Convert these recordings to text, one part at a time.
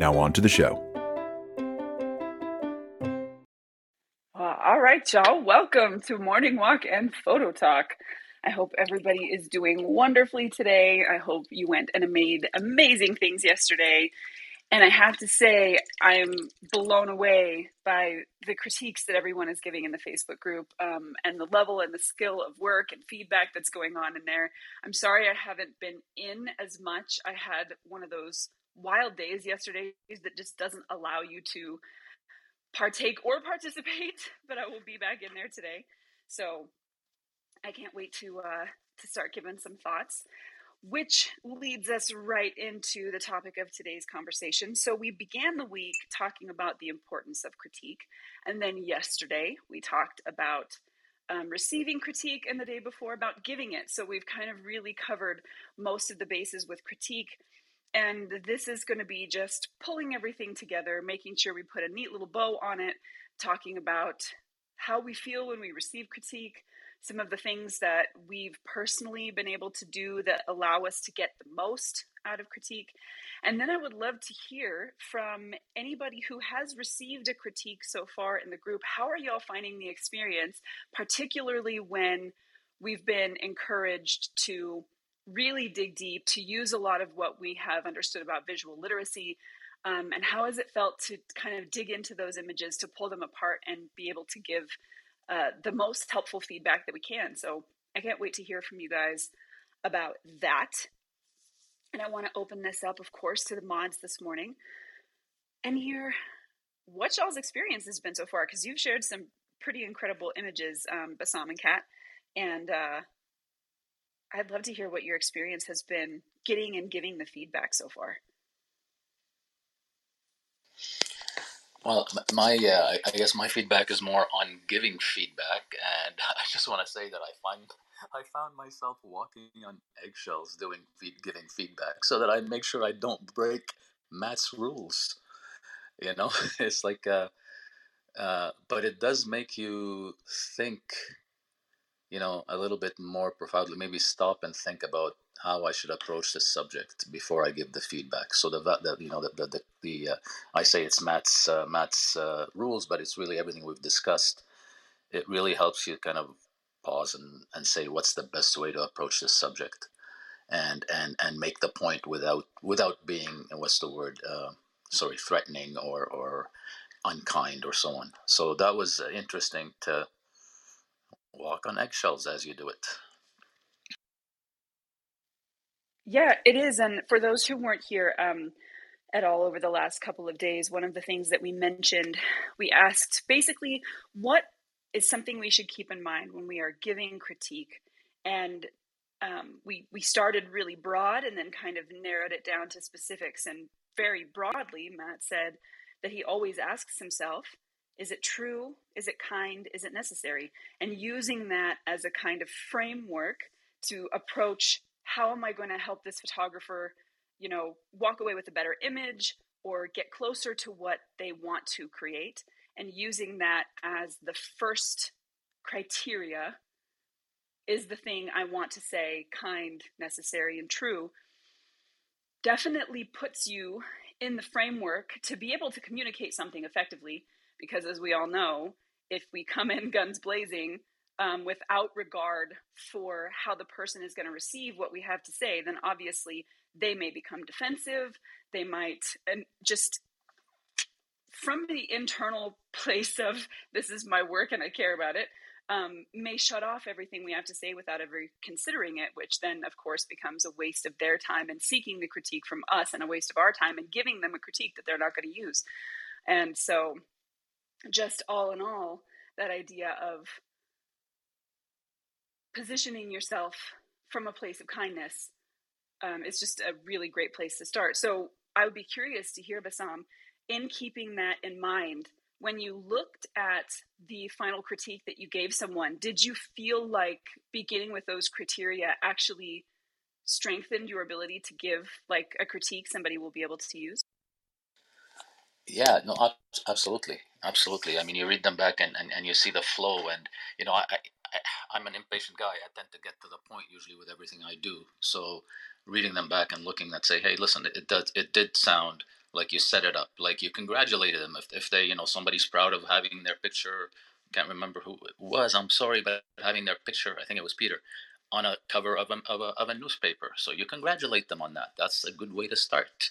Now, on to the show. Uh, all right, y'all. Welcome to Morning Walk and Photo Talk. I hope everybody is doing wonderfully today. I hope you went and made amazing things yesterday. And I have to say, I'm blown away by the critiques that everyone is giving in the Facebook group um, and the level and the skill of work and feedback that's going on in there. I'm sorry I haven't been in as much. I had one of those wild days yesterday that just doesn't allow you to partake or participate but i will be back in there today. So i can't wait to uh, to start giving some thoughts which leads us right into the topic of today's conversation. So we began the week talking about the importance of critique and then yesterday we talked about um, receiving critique and the day before about giving it. So we've kind of really covered most of the bases with critique and this is going to be just pulling everything together, making sure we put a neat little bow on it, talking about how we feel when we receive critique, some of the things that we've personally been able to do that allow us to get the most out of critique. And then I would love to hear from anybody who has received a critique so far in the group. How are y'all finding the experience, particularly when we've been encouraged to really dig deep, to use a lot of what we have understood about visual literacy. Um, and how has it felt to kind of dig into those images, to pull them apart and be able to give uh, the most helpful feedback that we can? So I can't wait to hear from you guys about that. And I want to open this up, of course, to the mods this morning and hear what y'all's experience has been so far, because you've shared some pretty incredible images, um, Bassam and Kat. And uh, I'd love to hear what your experience has been getting and giving the feedback so far. Well, my uh, I guess my feedback is more on giving feedback, and I just want to say that I find I found myself walking on eggshells doing feed, giving feedback, so that I make sure I don't break Matt's rules. You know, it's like, uh, uh, but it does make you think you know, a little bit more profoundly, maybe stop and think about how I should approach this subject before I give the feedback. So the that you know the the the, the uh, I say it's Matt's uh, Matt's uh, rules, but it's really everything we've discussed. It really helps you kind of pause and, and say what's the best way to approach this subject, and and and make the point without without being what's the word uh, sorry threatening or or unkind or so on. So that was interesting to walk on eggshells as you do it. Yeah, it is. And for those who weren't here um, at all over the last couple of days, one of the things that we mentioned, we asked basically what is something we should keep in mind when we are giving critique. And um, we we started really broad and then kind of narrowed it down to specifics. And very broadly, Matt said that he always asks himself, is it true? Is it kind? Is it necessary? And using that as a kind of framework to approach how am I going to help this photographer, you know, walk away with a better image or get closer to what they want to create and using that as the first criteria is the thing I want to say kind, necessary, and true definitely puts you in the framework to be able to communicate something effectively because as we all know, if we come in guns blazing um, without regard for how the person is going to receive what we have to say, then obviously they may become defensive. They might, and just from the internal place of this is my work and I care about it, um, may shut off everything we have to say without ever considering it, which then, of course, becomes a waste of their time and seeking the critique from us and a waste of our time and giving them a critique that they're not going to use. And so just all in all, that idea of positioning yourself from a place of kindness um, is just a really great place to start. So I would be curious to hear, Bassam, in keeping that in mind, when you looked at the final critique that you gave someone, did you feel like beginning with those criteria actually strengthened your ability to give like a critique somebody will be able to use? Yeah, no, absolutely, absolutely. I mean, you read them back and, and, and you see the flow, and you know, I, I I'm an impatient guy. I tend to get to the point usually with everything I do. So reading them back and looking at say, hey, listen, it does it did sound like you set it up, like you congratulated them if if they you know somebody's proud of having their picture. Can't remember who it was. I'm sorry, but having their picture, I think it was Peter, on a cover of a, of a, of a newspaper. So you congratulate them on that. That's a good way to start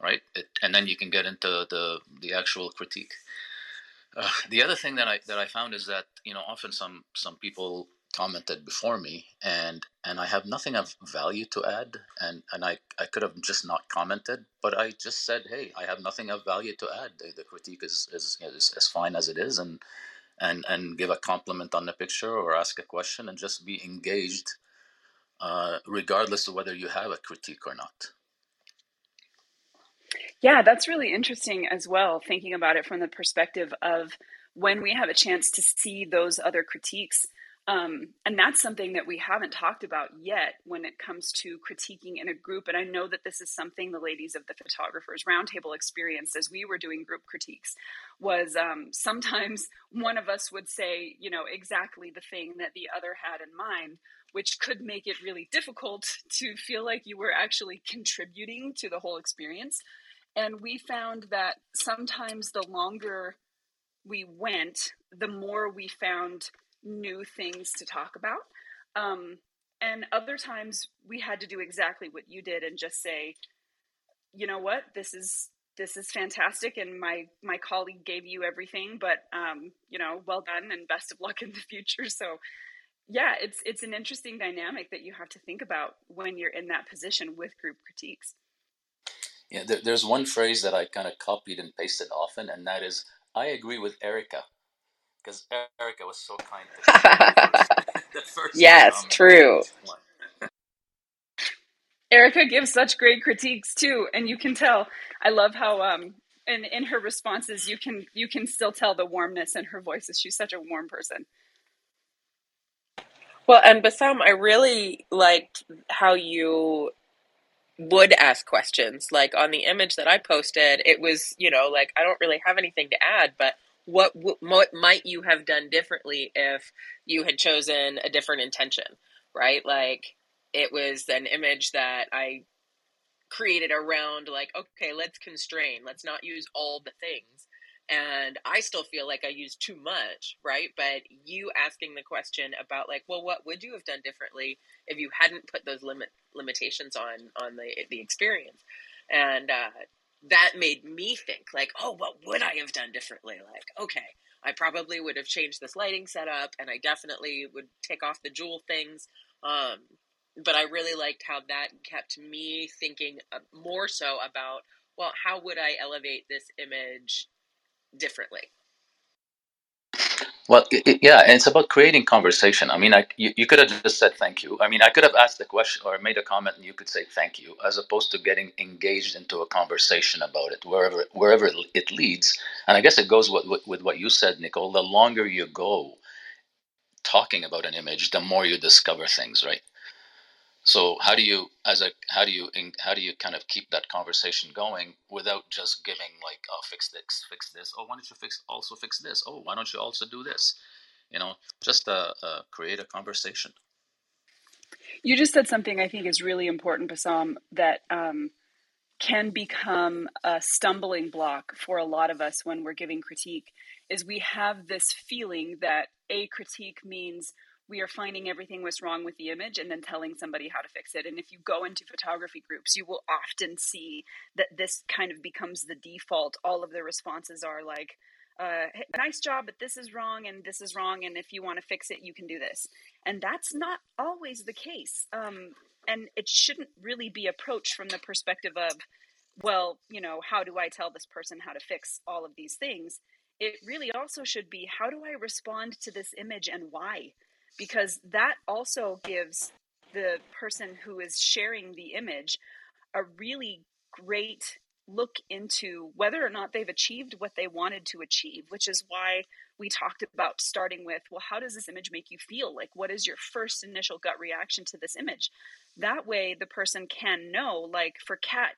right? It, and then you can get into the the actual critique. Uh, the other thing that I that I found is that you know often some some people commented before me and and I have nothing of value to add and and I I could have just not commented but I just said hey I have nothing of value to add the, the critique is is, is as fine as it is and and and give a compliment on the picture or ask a question and just be engaged uh, regardless of whether you have a critique or not yeah, that's really interesting as well, thinking about it from the perspective of when we have a chance to see those other critiques. Um, and that's something that we haven't talked about yet when it comes to critiquing in a group. And I know that this is something the ladies of the Photographers Roundtable experienced as we were doing group critiques. Was um, sometimes one of us would say, you know, exactly the thing that the other had in mind, which could make it really difficult to feel like you were actually contributing to the whole experience. And we found that sometimes the longer we went, the more we found new things to talk about. Um, and other times we had to do exactly what you did and just say, you know what, this is this is fantastic and my my colleague gave you everything but um, you know well done and best of luck in the future. So yeah it's it's an interesting dynamic that you have to think about when you're in that position with group critiques yeah, there, there's one phrase that I kind of copied and pasted often, and that is, "I agree with Erica," because Erica was so kind to the first, the first yes, true. Erica gives such great critiques too, and you can tell. I love how um in in her responses you can you can still tell the warmness in her voice. She's such a warm person. Well, and Bassam, I really liked how you would ask questions. Like on the image that I posted, it was, you know, like I don't really have anything to add, but what what might you have done differently if you had chosen a different intention, right? Like it was an image that I created around like okay, let's constrain. Let's not use all the things and I still feel like I use too much, right? But you asking the question about like, well, what would you have done differently if you hadn't put those limit limitations on on the the experience? And uh, that made me think like, oh, what would I have done differently? Like, okay, I probably would have changed this lighting setup, and I definitely would take off the jewel things. Um, but I really liked how that kept me thinking uh, more so about well, how would I elevate this image differently. Well, it, yeah, and it's about creating conversation. I mean, I, you, you could have just said thank you. I mean, I could have asked the question or made a comment, and you could say thank you, as opposed to getting engaged into a conversation about it, wherever wherever it leads. And I guess it goes with, with, with what you said, Nicole. The longer you go talking about an image, the more you discover things, right? So how do you, as a, how do you, how do you kind of keep that conversation going without just giving like, oh, fix this, fix this. Oh, why don't you fix also fix this? Oh, why don't you also do this? You know, just uh, uh create a conversation. You just said something I think is really important, Bassam that um, can become a stumbling block for a lot of us when we're giving critique. Is we have this feeling that a critique means we are finding everything was wrong with the image and then telling somebody how to fix it. And if you go into photography groups, you will often see that this kind of becomes the default. All of the responses are like, uh, hey, nice job, but this is wrong and this is wrong. And if you want to fix it, you can do this. And that's not always the case. Um, and it shouldn't really be approached from the perspective of, well, you know, how do I tell this person how to fix all of these things? It really also should be, how do I respond to this image and why? Because that also gives the person who is sharing the image a really great look into whether or not they've achieved what they wanted to achieve, which is why we talked about starting with, well, how does this image make you feel? Like, what is your first initial gut reaction to this image? That way, the person can know, like, for Kat,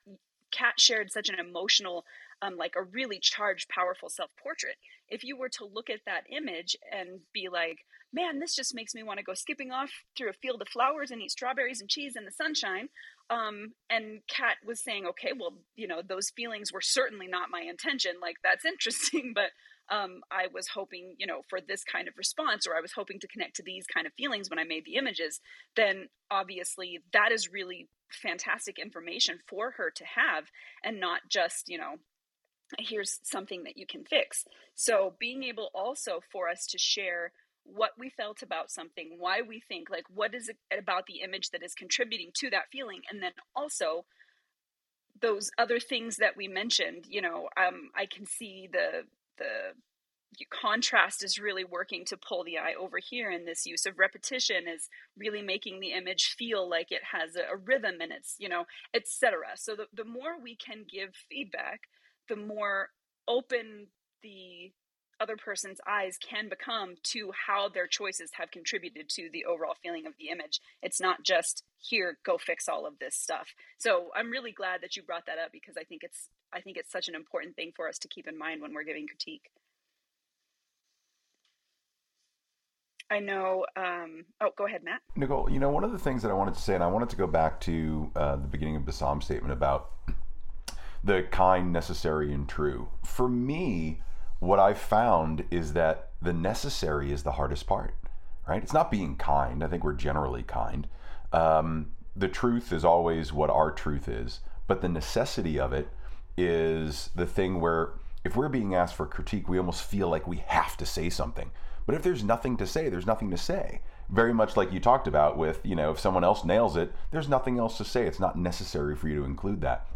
Kat shared such an emotional, um, like a really charged, powerful self portrait. If you were to look at that image and be like, man, this just makes me want to go skipping off through a field of flowers and eat strawberries and cheese in the sunshine. Um, and Kat was saying, okay, well, you know, those feelings were certainly not my intention. Like, that's interesting, but um, I was hoping, you know, for this kind of response, or I was hoping to connect to these kind of feelings when I made the images, then obviously that is really fantastic information for her to have and not just, you know, here's something that you can fix. So being able also for us to share what we felt about something, why we think, like what is it about the image that is contributing to that feeling, and then also those other things that we mentioned. You know, um, I can see the the contrast is really working to pull the eye over here and this use of repetition is really making the image feel like it has a, a rhythm and it's you know etc so the, the more we can give feedback the more open the other person's eyes can become to how their choices have contributed to the overall feeling of the image. It's not just here go fix all of this stuff. So I'm really glad that you brought that up because I think it's I think it's such an important thing for us to keep in mind when we're giving critique. I know. Um, oh, go ahead, Matt. Nicole, you know, one of the things that I wanted to say, and I wanted to go back to uh, the beginning of Bassam's statement about the kind, necessary, and true. For me, what I've found is that the necessary is the hardest part, right? It's not being kind. I think we're generally kind. Um, the truth is always what our truth is, but the necessity of it is the thing where if we're being asked for critique, we almost feel like we have to say something. But if there's nothing to say, there's nothing to say. Very much like you talked about with, you know, if someone else nails it, there's nothing else to say. It's not necessary for you to include that.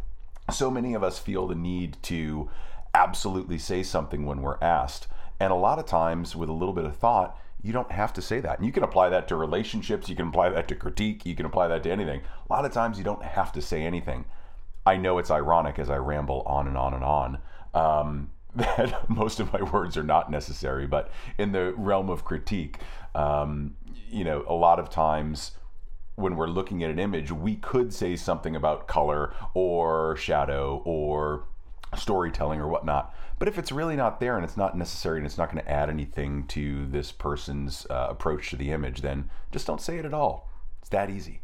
So many of us feel the need to absolutely say something when we're asked. And a lot of times, with a little bit of thought, you don't have to say that. And you can apply that to relationships, you can apply that to critique, you can apply that to anything. A lot of times, you don't have to say anything. I know it's ironic as I ramble on and on and on. Um, that most of my words are not necessary, but in the realm of critique, um, you know, a lot of times when we're looking at an image, we could say something about color or shadow or storytelling or whatnot. But if it's really not there and it's not necessary and it's not going to add anything to this person's uh, approach to the image, then just don't say it at all. It's that easy.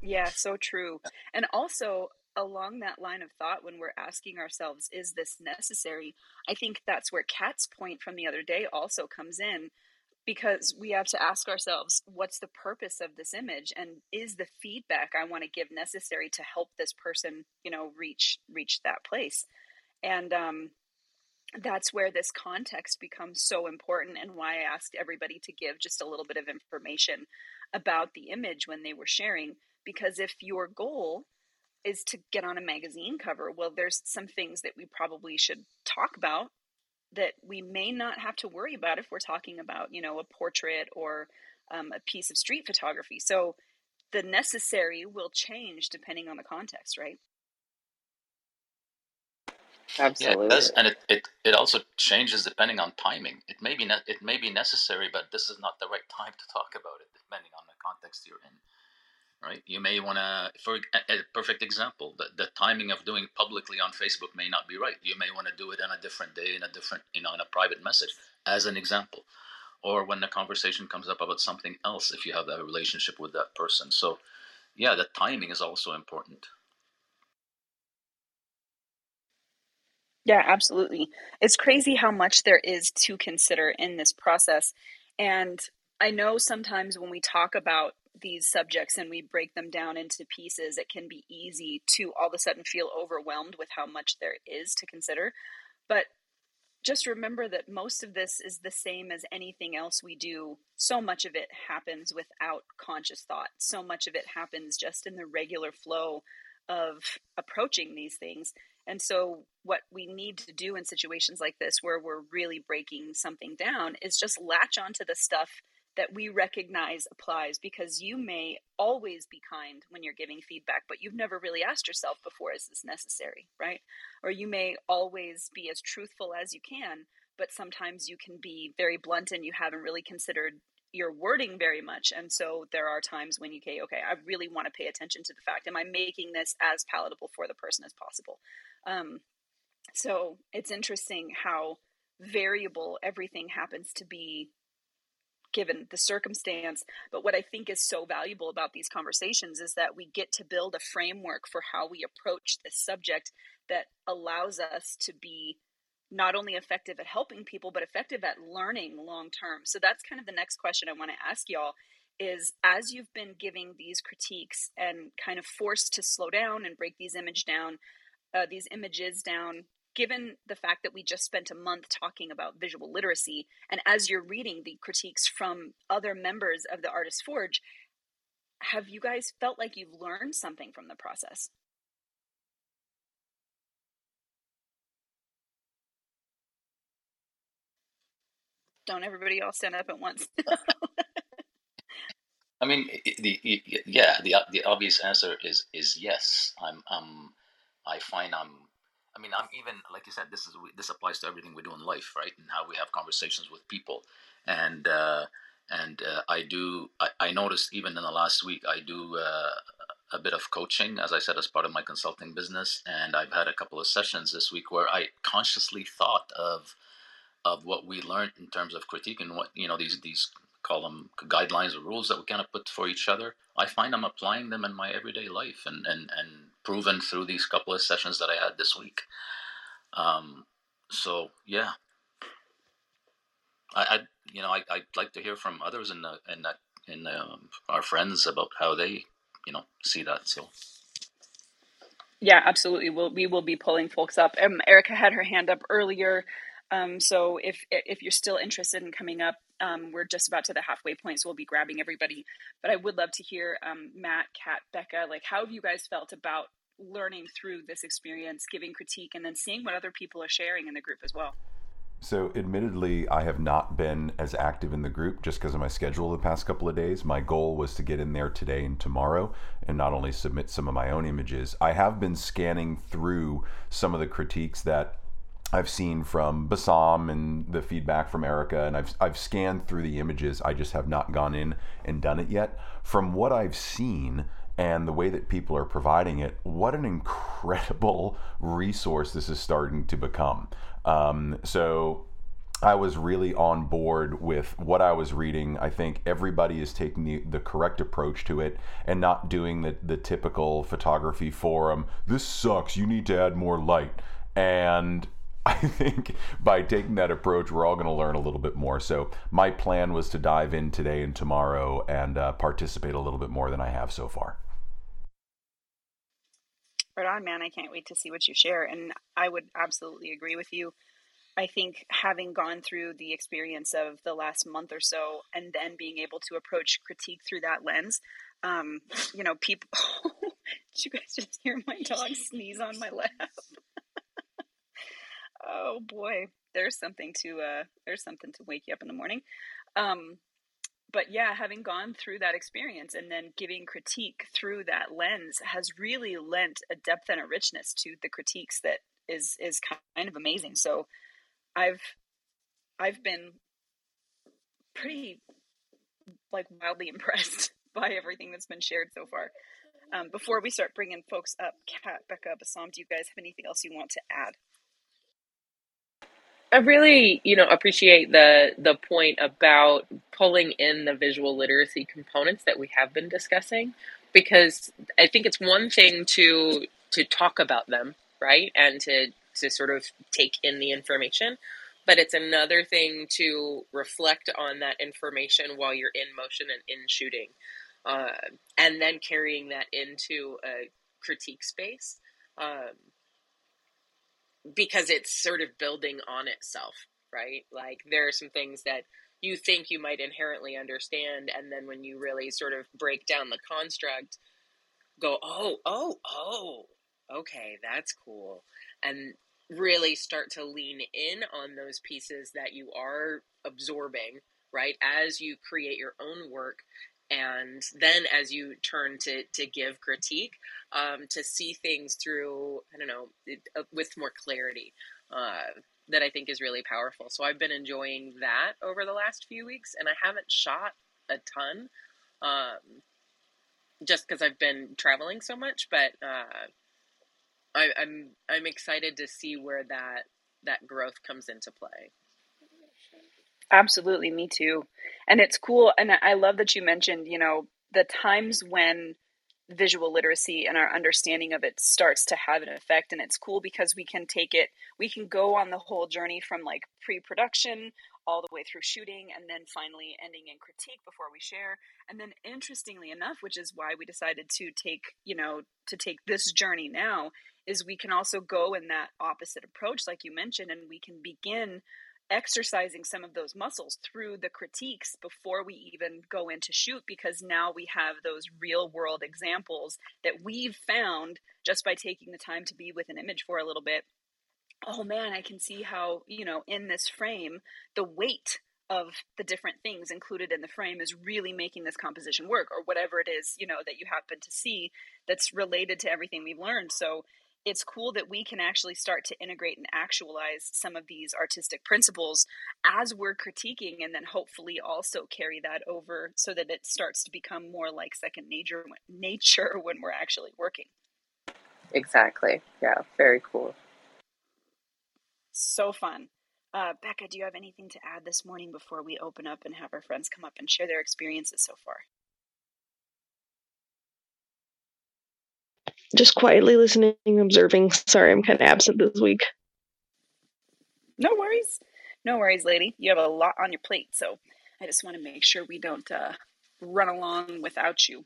Yeah, so true. And also, along that line of thought, when we're asking ourselves, is this necessary? I think that's where Kat's point from the other day also comes in because we have to ask ourselves what's the purpose of this image? And is the feedback i want to give necessary to help this person you know reach reach that place? And um, that's where this context becomes so important and why i asked everybody to give just a little bit of information about the image when they were sharing because if your goal is to get on a magazine cover well there's some things that we probably should talk about that we may not have to worry about if we're talking about, you know, a portrait or um, a piece of street photography. So the necessary will change depending on the context, right? Absolutely. Yeah, it does, and it, it, it also changes depending on timing. It may be ne- it may be necessary, but this is not the right time to talk about it, depending on the context you're in right? You may want to, for a, a, perfect example, the, the timing of doing publicly on Facebook may not be right. You may want to do it on a different day in a different, you know, in a private message, as an example, or when the conversation comes up about something else, if you have a relationship with that person. So, yeah, the timing is also important. Yeah, absolutely. It's crazy how much there is to consider in this process. And I know sometimes when we talk about these subjects and we break them down into pieces, it can be easy to all of a sudden feel overwhelmed with how much there is to consider. But just remember that most of this is the same as anything else we do. So much of it happens without conscious thought. So much of it happens just in the regular flow of approaching these things. And so, what we need to do in situations like this, where we're really breaking something down, is just latch onto the stuff that we recognize applies because you may always be kind when you're giving feedback, but you've never really asked yourself before, is this necessary, right? Or you may always be as truthful as you can, but sometimes you can be very blunt and you haven't really considered your wording very much. And so there are times when you say, okay, I really want to pay attention to the fact, am I making this as palatable for the person as possible? Um, so it's interesting how variable everything happens to be given the circumstance. But what I think is so valuable about these conversations is that we get to build a framework for how we approach this subject that allows us to be not only effective at helping people, but effective at learning long term. So that's kind of the next question I want to ask y'all is as you've been giving these critiques and kind of forced to slow down and break these image down, uh, these images down given the fact that we just spent a month talking about visual literacy, and as you're reading the critiques from other members of the Artist Forge, have you guys felt like you've learned something from the process? Don't everybody all stand up at once. I mean, the, yeah, the the obvious answer is is yes. I'm um, I find I'm I mean, I'm even like you said. This is this applies to everything we do in life, right? And how we have conversations with people, and uh, and uh, I do. I, I noticed even in the last week, I do uh, a bit of coaching, as I said, as part of my consulting business, and I've had a couple of sessions this week where I consciously thought of of what we learned in terms of critique and what you know these these call them guidelines or rules that we kind of put for each other. I find I'm applying them in my everyday life and, and, and proven through these couple of sessions that I had this week. Um, so yeah, I, I you know I I'd like to hear from others that in um, our friends about how they you know see that. So yeah, absolutely. We'll we will be pulling folks up. Um, Erica had her hand up earlier. Um, so if if you're still interested in coming up, um, we're just about to the halfway point, so we'll be grabbing everybody. But I would love to hear um, Matt, Kat, Becca, like how have you guys felt about learning through this experience, giving critique, and then seeing what other people are sharing in the group as well? So, admittedly, I have not been as active in the group just because of my schedule the past couple of days. My goal was to get in there today and tomorrow and not only submit some of my own images. I have been scanning through some of the critiques that I've seen from Bassam and the feedback from Erica, and I've I've scanned through the images. I just have not gone in and done it yet. From what I've seen and the way that people are providing it, what an incredible resource this is starting to become. Um, so I was really on board with what I was reading. I think everybody is taking the, the correct approach to it and not doing the, the typical photography forum. This sucks. You need to add more light. And I think by taking that approach, we're all going to learn a little bit more. So, my plan was to dive in today and tomorrow and uh, participate a little bit more than I have so far. Right on, man. I can't wait to see what you share. And I would absolutely agree with you. I think having gone through the experience of the last month or so and then being able to approach critique through that lens, um, you know, people. Did you guys just hear my dog sneeze on my lap? oh boy, there's something to uh, there's something to wake you up in the morning. Um, but yeah, having gone through that experience and then giving critique through that lens has really lent a depth and a richness to the critiques that is is kind of amazing. So I've I've been pretty like wildly impressed by everything that's been shared so far. Um, before we start bringing folks up, Kat, Becca, Bassam, do you guys have anything else you want to add? I really, you know, appreciate the the point about pulling in the visual literacy components that we have been discussing because I think it's one thing to to talk about them, right? And to to sort of take in the information, but it's another thing to reflect on that information while you're in motion and in shooting. Uh, and then carrying that into a critique space. Um, because it's sort of building on itself, right? Like there are some things that you think you might inherently understand, and then when you really sort of break down the construct, go, oh, oh, oh, okay, that's cool. And really start to lean in on those pieces that you are absorbing, right? As you create your own work, and then as you turn to to give critique, um, to see things through, I don't know, uh, with more clarity. Uh, that I think is really powerful. So I've been enjoying that over the last few weeks, and I haven't shot a ton, um, just because I've been traveling so much. But uh, I, I'm I'm excited to see where that that growth comes into play. Absolutely, me too. And it's cool. And I love that you mentioned, you know, the times when visual literacy and our understanding of it starts to have an effect. And it's cool because we can take it, we can go on the whole journey from like pre production all the way through shooting and then finally ending in critique before we share. And then interestingly enough, which is why we decided to take, you know, to take this journey now, is we can also go in that opposite approach, like you mentioned, and we can begin exercising some of those muscles through the critiques before we even go into shoot because now we have those real world examples that we've found just by taking the time to be with an image for a little bit. Oh man i can see how you know in this frame the weight of the different things included in the frame is really making this composition work or whatever it is you know that you happen to see that's related to everything we've learned. So it's cool that we can actually start to integrate and actualize some of these artistic principles as we're critiquing and then hopefully also carry that over so that it starts to become more like second nature nature when we're actually working. Exactly. Yeah very cool. So fun. Uh, becca do you have anything to add this morning before we open up and have our friends come up and share their experiences so far just quietly listening, observing. Sorry, I'm kind of absent this week. No worries. No worries, lady. You have a lot on your plate, so I just want to make sure we don't uh, run along without you.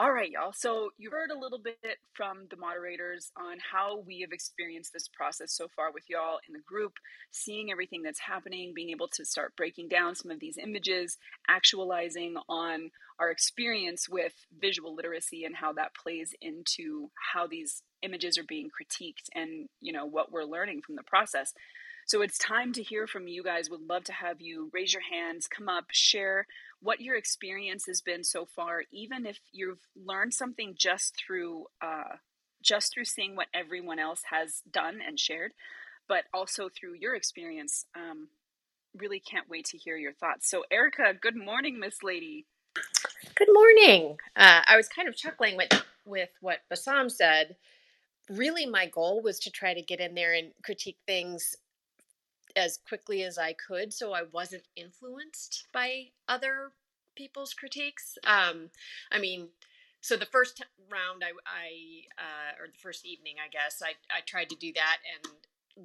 All right, y'all. So you heard a little bit from the moderators on how we have experienced this process so far with y'all in the group, seeing everything that's happening, being able to start breaking down some of these images, actualizing on our experience with visual literacy and how that plays into how these images are being critiqued and, you know, what we're learning from the process. So it's time to hear from you guys. Would love to have you raise your hands, come up, share what your experience has been so far, even if you've learned something just through uh, just through seeing what everyone else has done and shared, but also through your experience. Um, really can't wait to hear your thoughts. So, Erica, good morning, Miss Lady. Good morning. Uh, I was kind of chuckling with with what Bassam said. Really, my goal was to try to get in there and critique things as quickly as I could so I wasn't influenced by other people's critiques. Um, I mean, so the first round I, I uh, or the first evening, I guess, I, I tried to do that and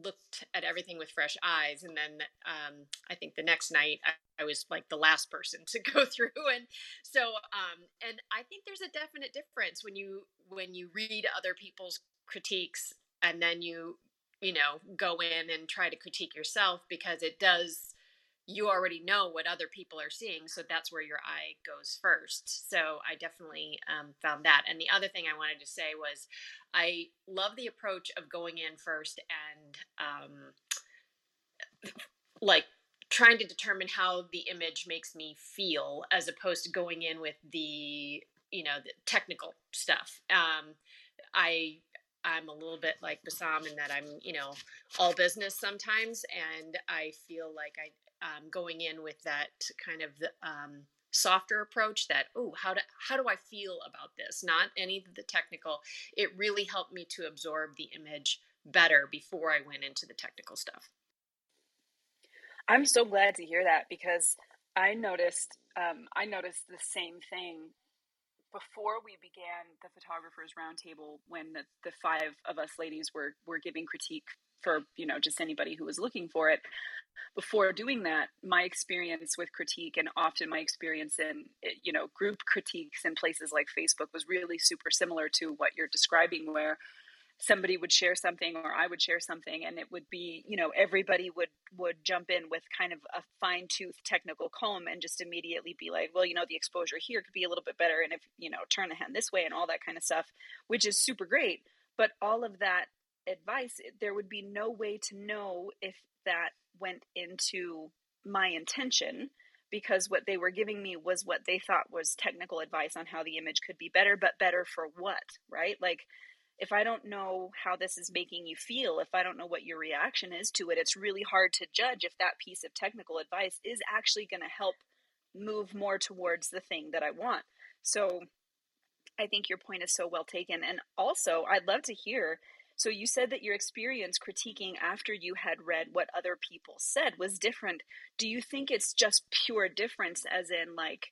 looked at everything with fresh eyes. And then um, I think the next night I, I, was like the last person to go through. And so, um, and I think there's a definite difference when you, when you read other people's critiques and then you you know, go in and try to critique yourself because it does you already know what other people are seeing so that's where your eye goes first. So i definitely um, found that. And the other thing i wanted to say was i love the approach of going in first and um, like trying to determine how the image makes me feel as opposed to going in with the you know the technical stuff. Um, i I'm a little bit like Bassam in that I'm, you know, all business sometimes, and I feel like I um, going in with that kind of the, um, softer approach. That oh, how do how do I feel about this? Not any of the technical. It really helped me to absorb the image better before I went into the technical stuff. I'm so glad to hear that because I noticed um, I noticed the same thing before we began the photographers roundtable when the, the five of us ladies were were giving critique for you know just anybody who was looking for it before doing that my experience with critique and often my experience in eh, you know group critiques in places like facebook was really super similar to what you're describing where somebody would share something or I would share something and it would be, you know, everybody would would jump in with kind of a fine tooth technical comb and just immediately be like, well, you know, the exposure here could be a little bit better and if, you know, turn the hand this way and all that kind of stuff, which is super great. But all of that advice, there would be no way to know if that went into my intention because what they were giving me was what they thought was technical advice on how the image could be better, but better for what, right? Like, if I don't know how this is making you feel, if I don't know what your reaction is to it, it's really hard to judge if that piece of technical advice is actually going to help move more towards the thing that I want. So I think your point is so well taken. And also, I'd love to hear. So, you said that your experience critiquing after you had read what other people said was different. Do you think it's just pure difference, as in like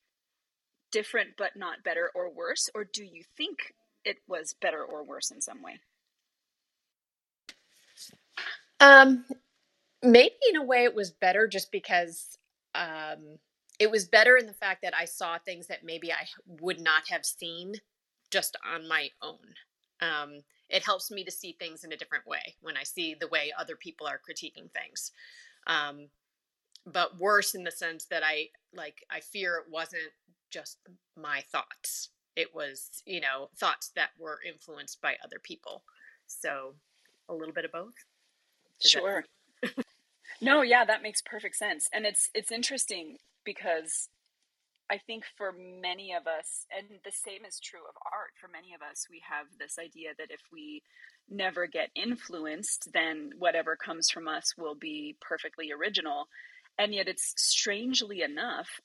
different but not better or worse? Or do you think it was better or worse in some way? Um, maybe in a way it was better just because um, it was better in the fact that I saw things that maybe I would not have seen just on my own. Um, it helps me to see things in a different way when I see the way other people are critiquing things. Um, but worse in the sense that I like I fear it wasn't just my thoughts it was you know thoughts that were influenced by other people. So a little bit of both? Does sure. That- no yeah that makes perfect sense. And it's it's interesting because I think for many of us, and the same is true of art, for many of us, we have this idea that if we never get influenced, then whatever comes from us will be perfectly original. And yet, it's strangely enough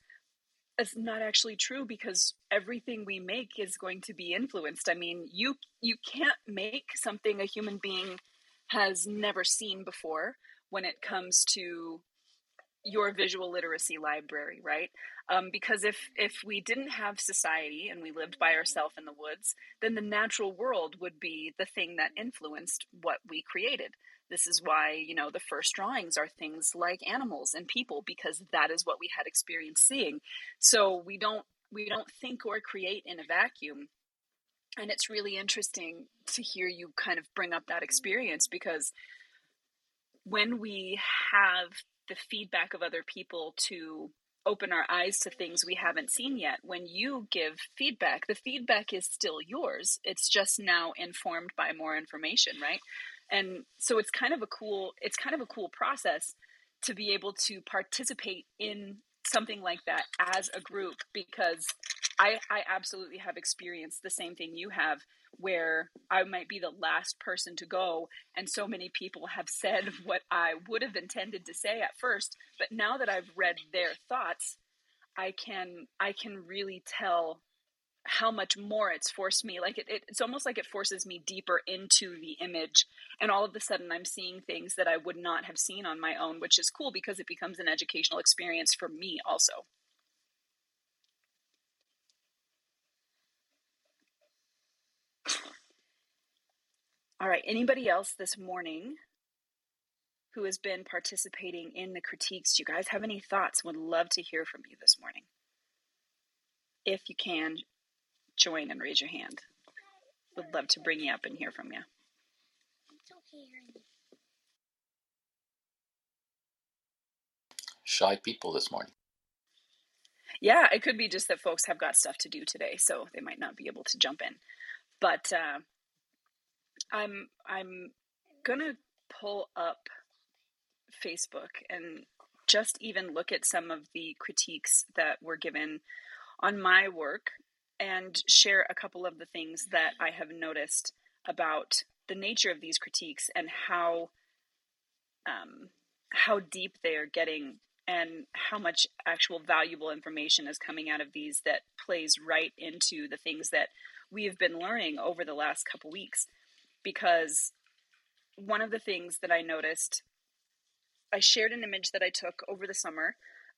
it's not actually true because everything we make is going to be influenced. I mean, you you can't make something a human being has never seen before when it comes to your visual literacy library, right? Um, because if if we didn't have society and we lived by ourselves in the woods, then the natural world would be the thing that influenced what we created. This is why, you know, the first drawings are things like animals and people because that is what we had experience seeing. So we don't we don't think or create in a vacuum. And it's really interesting to hear you kind of bring up that experience because when we have the feedback of other people to open our eyes to things we haven't seen yet. When you give feedback, the feedback is still yours. It's just now informed by more information, right? And so it's kind of a cool it's kind of a cool process to be able to participate in something like that as a group because I, I absolutely have experienced the same thing you have where I might be the last person to go and so many people have said what I would have intended to say at first. But now that I've read their thoughts I can I can really tell how much more it's forced me like it, it, it's almost like it forces me deeper into the image and all of a sudden i'm seeing things that i would not have seen on my own which is cool because it becomes an educational experience for me also. All right anybody else this morning who has been participating in the critiques? Do you guys have any thoughts? Would love to hear from you this morning. If you can join and raise your hand. Would love to bring you up and hear from you. Shy people this morning. Yeah, it could be just that folks have got stuff to do today, so they might not be able to jump in. But uh, I'm I'm gonna pull up Facebook and just even look at some of the critiques that were given on my work and share a couple of the things that I have noticed about the nature of these critiques and how um, how deep they are getting and how much actual valuable information is coming out of these that plays right into the things that we have been learning over the last couple weeks. Because one of the things that I noticed I shared an image that I took over the summer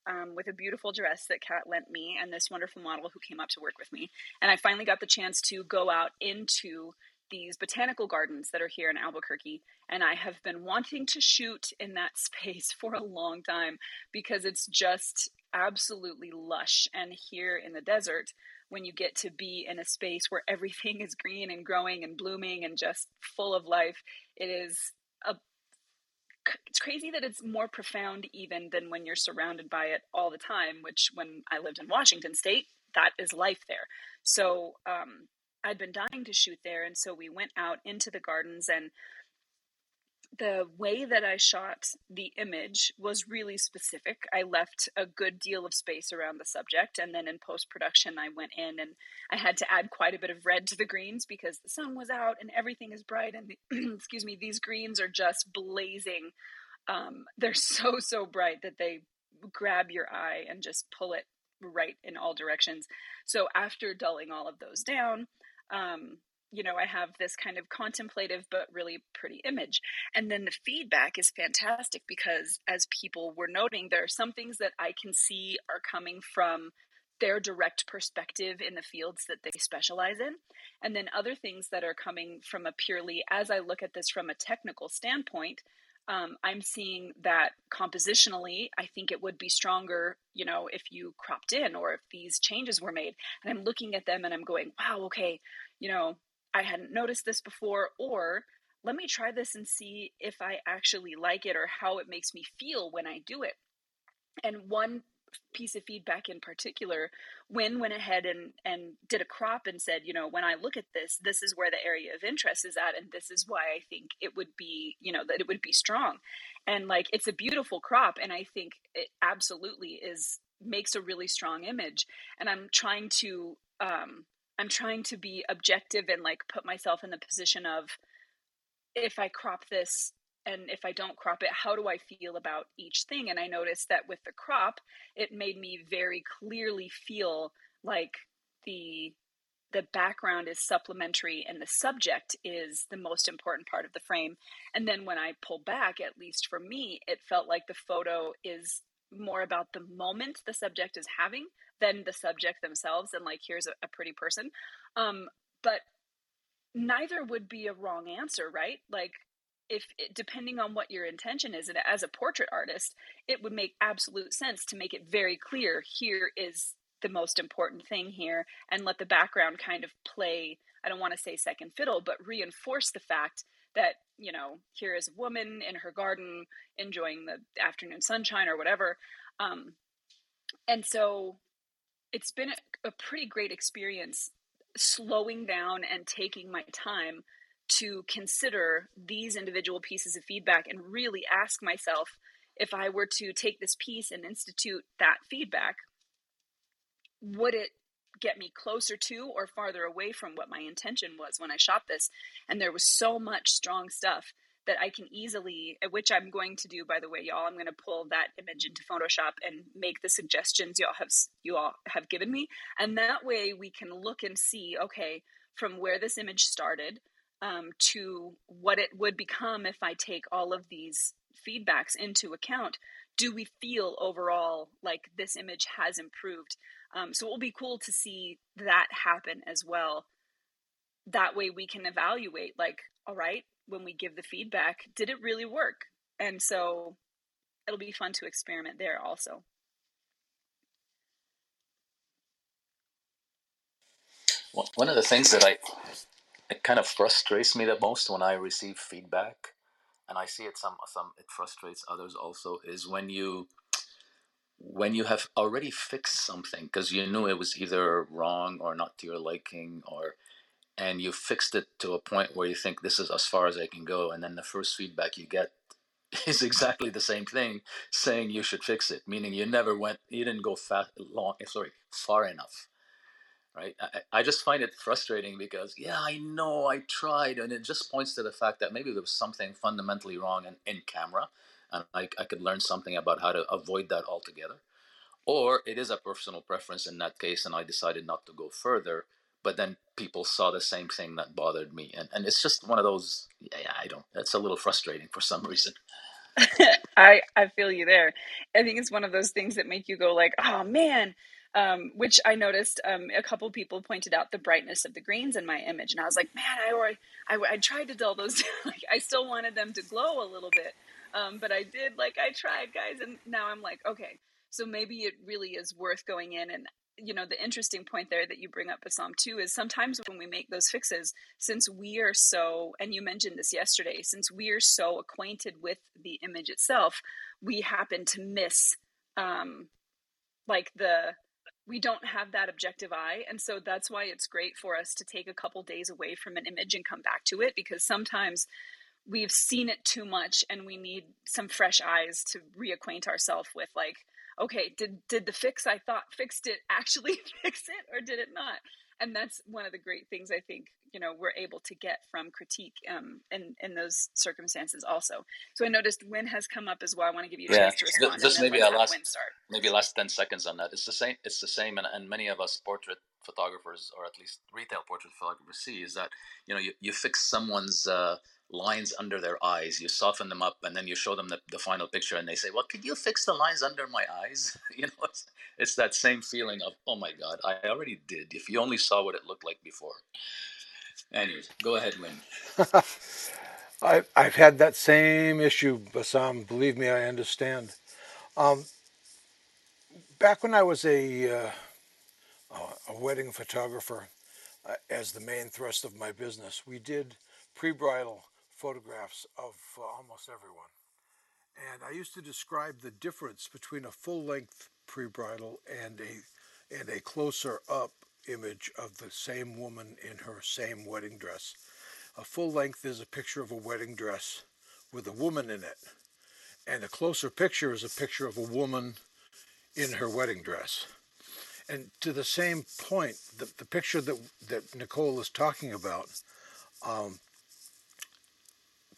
um, with a beautiful dress that Kat lent me and this wonderful model who came up to work with me. And I finally got the chance to go out into these botanical gardens that are here in Albuquerque. And I have been wanting to shoot in that space for a long time because it's just absolutely lush. And here in the desert, when you get to be in a space where everything is green and growing and blooming and just full of life, it is a it's crazy that it's more profound even than when you're surrounded by it all the time which when i lived in washington state that is life there. So um, i'd been dying to shoot there and so we went out into the gardens and the way that I shot the image was really specific. I left a good deal of space around the subject, and then in post production, I went in and I had to add quite a bit of red to the greens because the sun was out and everything is bright. And the, excuse me, these greens are just blazing. Um, they're so so bright that they grab your eye and just pull it right in all directions. So after dulling all of those down, um, you know, I have this kind of contemplative but really pretty image. And then the feedback is fantastic because as people were noting, there are some things that I can see are coming from their direct perspective in the fields that they specialize in. And then other things that are coming from a purely, as I look at this from a technical standpoint, um, I'm seeing that compositionally, I think it would be stronger, you know, if you cropped in or if these changes were made. And I'm looking at them and I'm going, wow, okay, you know, I hadn't noticed this before, or let me try this and see if I actually like it or how it makes me feel when I do it. And one piece of feedback in particular, Win went ahead and, and did a crop and said, you know, when I look at this, this is where the area of interest is at, and this is why I think it would be, you know, that it would be strong. And like, it's a beautiful crop, and I think it absolutely is makes a really strong image. And I'm trying to um, I'm trying to be objective and like put myself in the position of if I crop this and if I don't crop it, how do I feel about each thing? And I noticed that with the crop, it made me very clearly feel like the the background is supplementary and the subject is the most important part of the frame. And then when I pull back, at least for me, it felt like the photo is more about the moment the subject is having than the subject themselves and like here's a, a pretty person. Um but neither would be a wrong answer right? Like if it, depending on what your intention is and as a portrait artist it would make absolute sense to make it very clear here is the most important thing here and let the background kind of play i don't want to say second fiddle but reinforce the fact that you know here is a woman in her garden enjoying the afternoon sunshine or whatever. Um, and so it's been a, a pretty great experience slowing down and taking my time to consider these individual pieces of feedback and really ask myself if I were to take this piece and institute that feedback, would it get me closer to or farther away from what my intention was when I shot this? And there was so much strong stuff that I can easily, which I'm going to do by the way, y'all. I'm going to pull that image into Photoshop and make the suggestions y'all have you all have given me, and that way we can look and see, okay, from where this image started um, to what it would become if I take all of these feedbacks into account. Do we feel overall like this image has improved? Um, so it will be cool to see that happen as well. That way we can evaluate, like, all right, when we give the feedback, did it really work? And so it'll be fun to experiment there also. Well, one of the things that I it kind of frustrates me the most when I receive feedback, and I see it some some it frustrates others also is when you when you have already fixed something because you knew it was either wrong or not to your liking or and you fixed it to a point where you think this is as far as I can go, and then the first feedback you get is exactly the same thing, saying you should fix it, meaning you never went, you didn't go fast, long, sorry, far enough, right? I, I just find it frustrating because yeah, I know I tried, and it just points to the fact that maybe there was something fundamentally wrong in, in camera, and I, I could learn something about how to avoid that altogether, or it is a personal preference in that case, and I decided not to go further but then people saw the same thing that bothered me and, and it's just one of those yeah, i don't that's a little frustrating for some reason i i feel you there i think it's one of those things that make you go like oh man um, which I noticed um, a couple people pointed out the brightness of the greens in my image, and I was like, man, I I, I tried to dull those down. like, I still wanted them to glow a little bit, um, but I did like I tried, guys, and now I'm like, okay, so maybe it really is worth going in and you know the interesting point there that you bring up Bassam too is sometimes when we make those fixes since we are so and you mentioned this yesterday since we are so acquainted with the image itself we happen to miss um like the we don't have that objective eye. And so that's why it's great for us to take a couple days away from an image and come back to it because sometimes we've seen it too much and we need some fresh eyes to reacquaint ourselves with like okay did did the fix i thought fixed it actually fix it or did it not and that's one of the great things i think you know we're able to get from critique um, in in those circumstances also so i noticed win has come up as well i want to give you a Yeah, chance to respond just and then maybe let's a last start maybe last ten seconds on that. It's the same. It's the same, and, and many of us portrait photographers, or at least retail portrait photographers, see is that you know you, you fix someone's uh, lines under their eyes, you soften them up, and then you show them the, the final picture, and they say, "Well, could you fix the lines under my eyes?" you know, it's, it's that same feeling of, "Oh my God, I already did." If you only saw what it looked like before. Anyways, go ahead. I, I've had that same issue, Bassam. Believe me, I understand. Um, back when I was a, uh, a wedding photographer, uh, as the main thrust of my business, we did pre-bridal photographs of uh, almost everyone. And I used to describe the difference between a full-length pre-bridal and a and a closer up image of the same woman in her same wedding dress. A full length is a picture of a wedding dress with a woman in it, and a closer picture is a picture of a woman in her wedding dress. And to the same point, the, the picture that, that Nicole is talking about, um,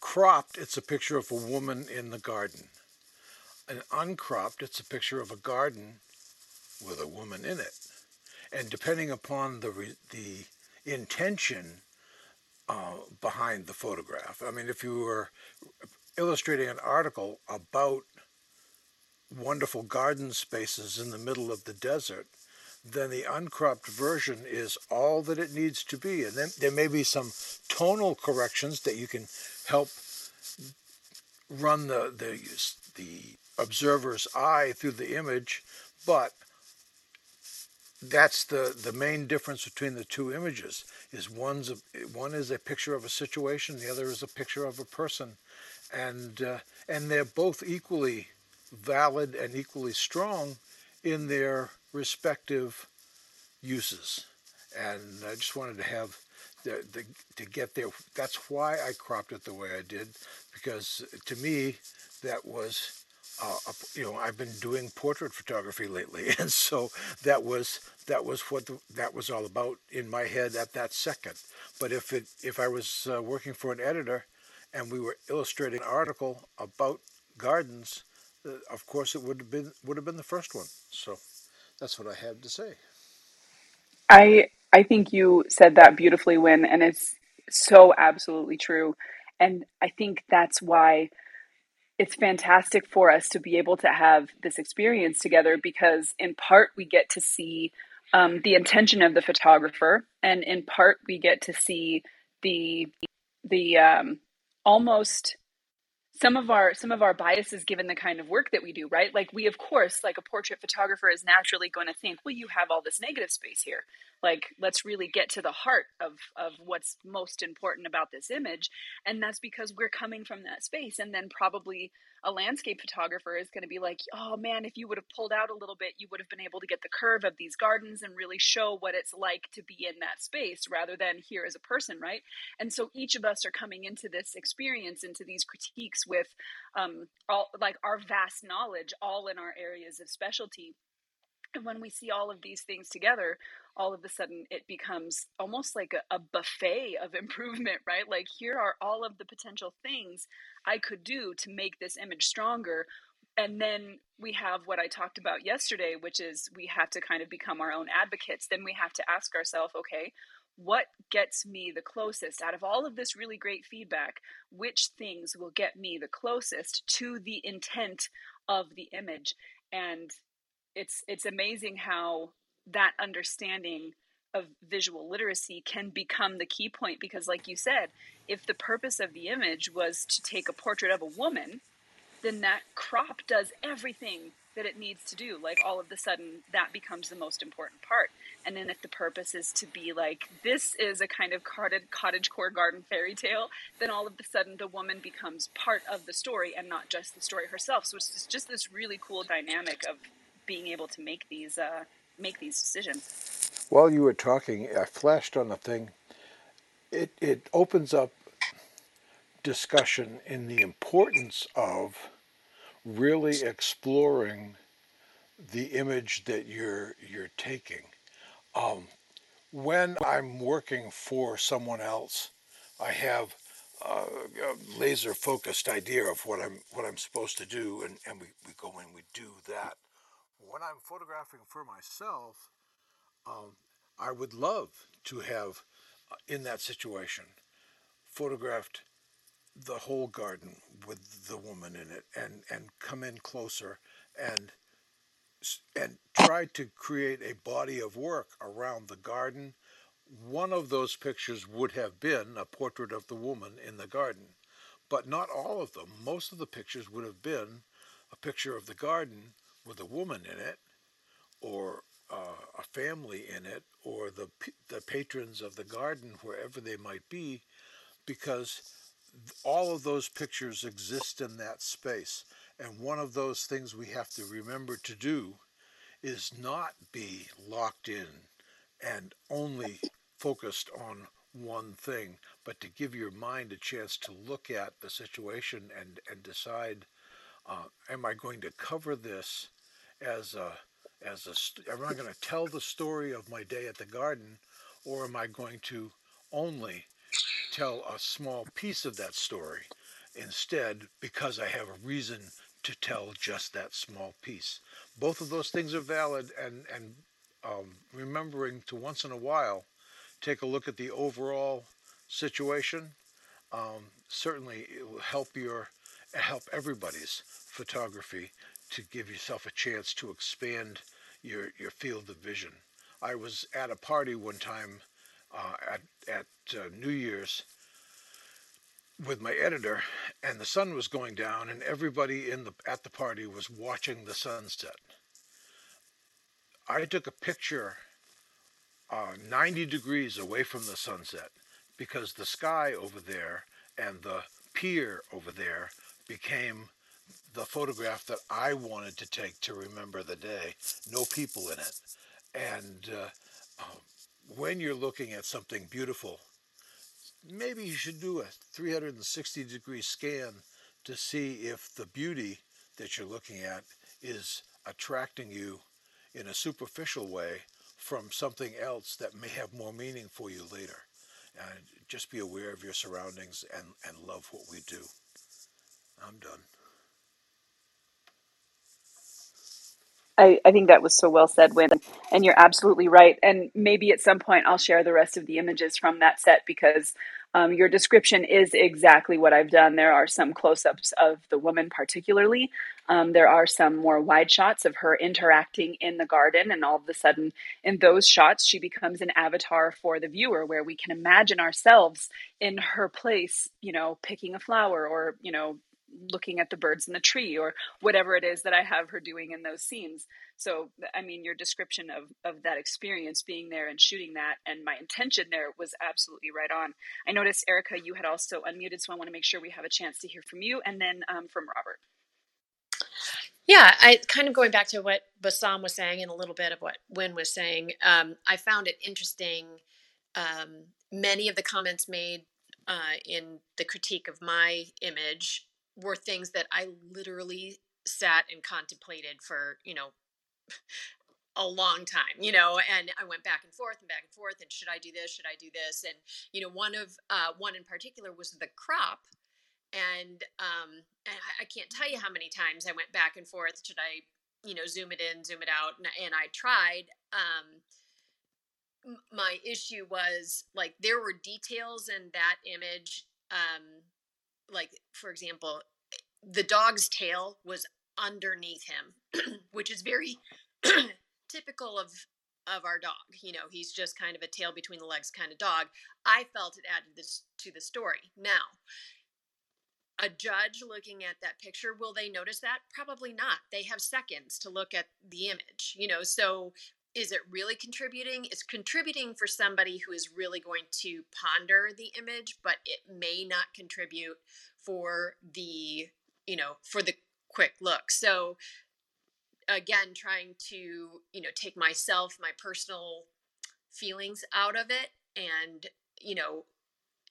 cropped, it's a picture of a woman in the garden. And uncropped, it's a picture of a garden with a woman in it. And depending upon the, the intention uh, behind the photograph, I mean, if you were illustrating an article about wonderful garden spaces in the middle of the desert, then the uncropped version is all that it needs to be. And then there may be some tonal corrections that you can help run the, the, the observer's eye through the image, but that's the, the main difference between the two images is one's a, one is a picture of a situation the other is a picture of a person and uh, and they're both equally valid and equally strong in their respective uses and I just wanted to have the, the to get there that's why I cropped it the way I did because to me that was uh, you know, I've been doing portrait photography lately, and so that was that was what the, that was all about in my head at that second. But if it if I was uh, working for an editor, and we were illustrating an article about gardens, uh, of course it would have been would have been the first one. So that's what I have to say. I I think you said that beautifully, Win, and it's so absolutely true. And I think that's why it's fantastic for us to be able to have this experience together because, in part, we get to see um, the intention of the photographer, and in part, we get to see the the um, almost some of our some of our biases given the kind of work that we do right? Like we of course like a portrait photographer is naturally going to think well you have all this negative space here. Like let's really get to the heart of of what's most important about this image. And that's because we're coming from that space. And then probably a landscape photographer is going to be like oh man if you would have pulled out a little bit you would have been able to get the curve of these gardens and really show what it's like to be in that space rather than here as a person right? And so each of us are coming into this experience into these critiques with um, all like our vast knowledge all in our areas of specialty and when we see all of these things together all of a sudden it becomes almost like a, a, buffet of improvement right? Like here are all of the potential things i could do to make this image stronger. And then we have what i talked about yesterday which is we have to kind of become our own advocates. Then we have to ask ourselves okay what gets me the closest out of all of this really great feedback? Which things will get me the closest to the intent of the image? And it's it's amazing how that understanding of visual literacy can become the key point because like you said if the purpose of the image was to take a portrait of a woman then that crop does everything that it needs to do. Like all of a sudden that becomes the most important part. And then if the purpose is to be like this is a kind of cottage cottage core garden fairy tale then all of a sudden the woman becomes part of the story and not just the story herself. So it's just this really cool dynamic of being able to make these uh, make these decisions. While you were talking, I flashed on a thing. It it opens up discussion in the importance of really exploring the image that you're you're taking. Um, when I'm working for someone else, I have a, a laser focused idea of what I'm what I'm supposed to do, and, and we, we go and we do that. When I'm photographing for myself, um, I would love to have, uh, in that situation, photographed the whole garden with the woman in it, and and come in closer and and try to create a body of work around the garden. One of those pictures would have been a portrait of the woman in the garden, but not all of them. Most of the pictures would have been a picture of the garden with a woman in it, or uh, a family in it, or the the patrons of the garden, wherever they might be, because all of those pictures exist in that space. And one of those things we have to remember to do is not be locked in and only focused on one thing, but to give your mind a chance to look at the situation and, and decide, uh, am I going to cover this as a, as a, am I going to tell the story of my day at the garden, or am I going to only tell a small piece of that story instead because I have a reason to tell just that small piece. Both of those things are valid, and and um, remembering to once in a while take a look at the overall situation. Um, certainly, it will help your help everybody's photography to give yourself a chance to expand your your field of vision. I was at a party one time uh, at at uh, New Year's with my editor, and the sun was going down, and everybody in the at the party was watching the sunset. I took a picture uh, 90 degrees away from the sunset because the sky over there and the pier over there became the photograph that I wanted to take to remember the day. No people in it, and uh, uh, when you're looking at something beautiful maybe you should do a 360 degree scan to see if the beauty that you're looking at is attracting you in a superficial way from something else that may have more meaning for you later. And just be aware of your surroundings and, and love what we do. I'm done. I, I think that was so well said, Win. And you're absolutely right. And maybe at some point I'll share the rest of the images from that set because um, your description is exactly what I've done. There are some close ups of the woman, particularly. Um, there are some more wide shots of her interacting in the garden. And all of a sudden, in those shots, she becomes an avatar for the viewer where we can imagine ourselves in her place, you know, picking a flower or, you know, looking at the birds in the tree or whatever it is that I have her doing in those scenes. So, I mean, your description of, of that experience being there and shooting that and my intention there was absolutely right on. I noticed, Erica, you had also unmuted, so I want to make sure we have a chance to hear from you and then um, from Robert. Yeah, I kind of going back to what Bassam was saying and a little bit of what Win was saying. Um, I found it interesting. Um, many of the comments made uh, in the critique of my image were things that I literally sat and contemplated for, you know, a long time, you know, and I went back and forth and back and forth and should I do this? Should I do this? And, you know, one of, uh, one in particular was the crop. And, um, and I, can't tell you how many times I went back and forth. Should I, you know, zoom it in, zoom it out? And, and I tried, um, my issue was like there were details in that image um like for example the dog's tail was underneath him which is very typical of of our dog. You know he's just kind of a tail between the legs kind of dog. I felt it added this to the story. Now a judge looking at that picture will they notice that? Probably not. They have seconds to look at the image you know so is it really contributing? It's contributing for somebody who is really going to ponder the image, but it may not contribute for the, you know, for the quick look. So again, trying to, you know, take myself, my personal feelings out of it and, you know,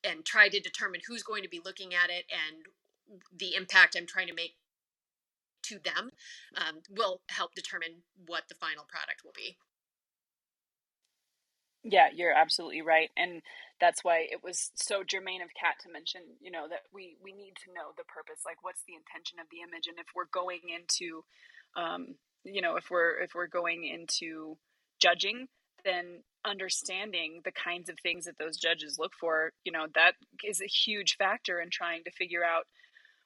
and try to determine who's going to be looking at it and the impact I'm trying to make to them um, will help determine what the final product will be. Yeah, you're absolutely right. And that's why it was so germane of Kat to mention, you know, that we we need to know the purpose, like what's the intention of the image and if we're going into um, you know, if we're if we're going into judging, then understanding the kinds of things that those judges look for, you know, that is a huge factor in trying to figure out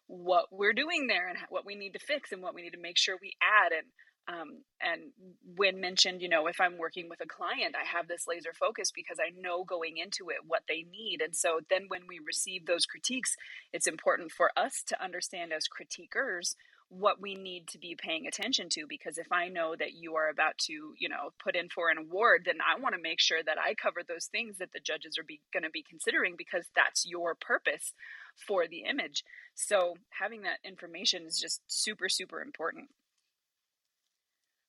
what we're doing there and what we need to fix and what we need to make sure we add and um, and Win mentioned you know if i'm working with a client i have this laser focus because i know going into it what they need. And so then when we receive those critiques it's important for us to understand as critiquers what we need to be paying attention to because if i know that you are about to you know put in for an award then i want to make sure that i cover those things that the judges are going to be considering because that's your purpose for the image. So having that information is just super super important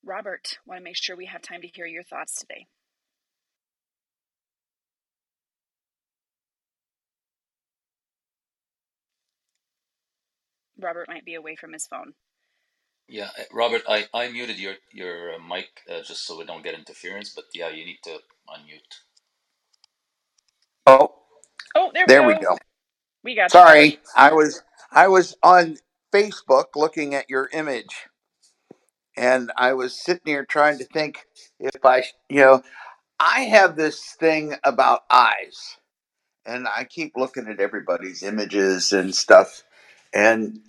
robert want to make sure we have time to hear your thoughts today Robert might be away from his phone. Yeah, uh, Robert, I, I muted your your uh, mic uh, just so we don't get interference. But yeah, you need to unmute. Oh, Oh, there we there go. we go. We got you, Robert. Sorry, I was I was on Facebook looking at your image, and I was sitting here trying to think if I, you know, I have this thing about eyes, and I keep looking at everybody's images and stuff, and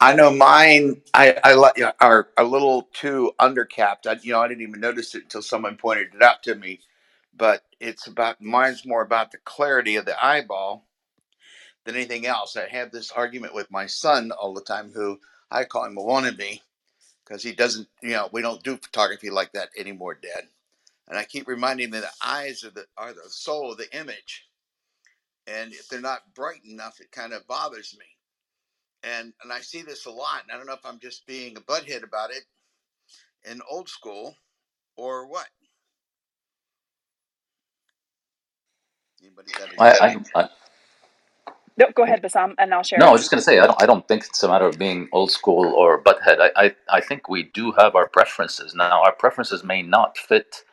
I know mine. I I like are a little too undercapped. I, you know, I didn't even notice it until someone pointed it out to me. But it's about mine's more about the clarity of the eyeball than anything else. I have this argument with my son all the time, who I call him a wannabe because he doesn't. You know, we don't do photography like that anymore, Dad. And I keep reminding him that the eyes are the are the soul of the image, and if they're not bright enough, it kind of bothers me and and I see this a lot, and I don't know if I'm just being a butthead about it in old school or what. Anybody got any I. I, I No, go ahead, Bassam, and I'll share. no, I was just gonna say I don't I don't think it's a matter of being old school or butthead. I, I I think we do have our preferences. Now our preferences may not fit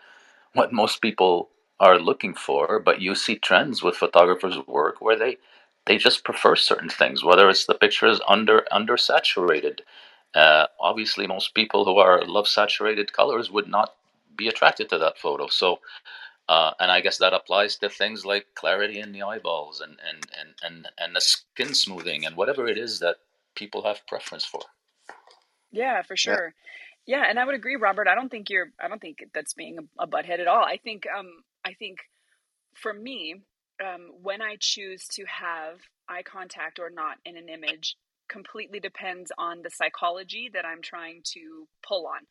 what most people are looking for, but you see trends with photographers' work where they they just prefer certain things, whether it's the picture is under undersaturated. Uh, obviously, most people who are love saturated colors would not be attracted to that photo. So, uh, and I guess that applies to things like clarity in the eyeballs and and and and and the skin smoothing and whatever it is that people have preference for. Yeah, for sure. Yeah, and I would agree, Robert. I don't think you're. I don't think that's being a, a butthead at all. I think. Um, I think for me, um, when I choose to have eye contact or not in an image completely depends on the psychology that I'm trying to pull on.